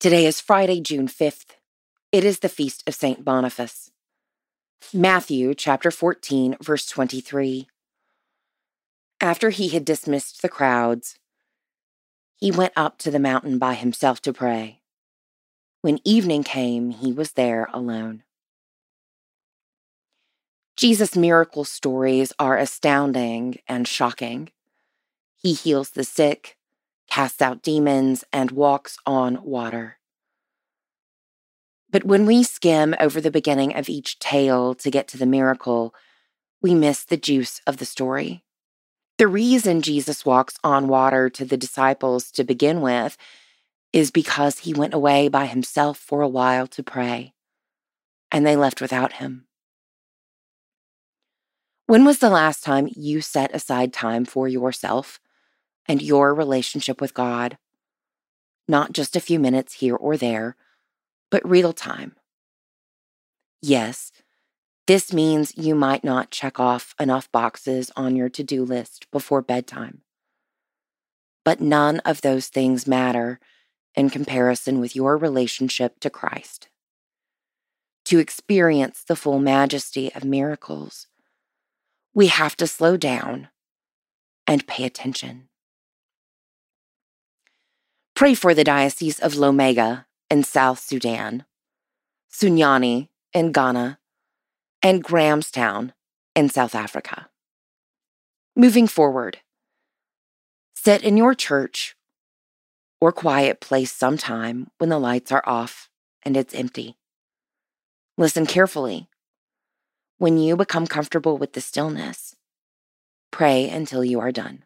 Today is Friday, June 5th. It is the feast of St. Boniface. Matthew chapter 14, verse 23. After he had dismissed the crowds, he went up to the mountain by himself to pray. When evening came, he was there alone. Jesus' miracle stories are astounding and shocking. He heals the sick, casts out demons, and walks on water. But when we skim over the beginning of each tale to get to the miracle, we miss the juice of the story. The reason Jesus walks on water to the disciples to begin with is because he went away by himself for a while to pray, and they left without him. When was the last time you set aside time for yourself and your relationship with God. Not just a few minutes here or there, but real time. Yes, this means you might not check off enough boxes on your to do list before bedtime. But none of those things matter in comparison with your relationship to Christ. To experience the full majesty of miracles, we have to slow down and pay attention. Pray for the Diocese of Lomega in South Sudan, Sunyani in Ghana, and Grahamstown in South Africa. Moving forward, sit in your church or quiet place sometime when the lights are off and it's empty. Listen carefully. When you become comfortable with the stillness, pray until you are done.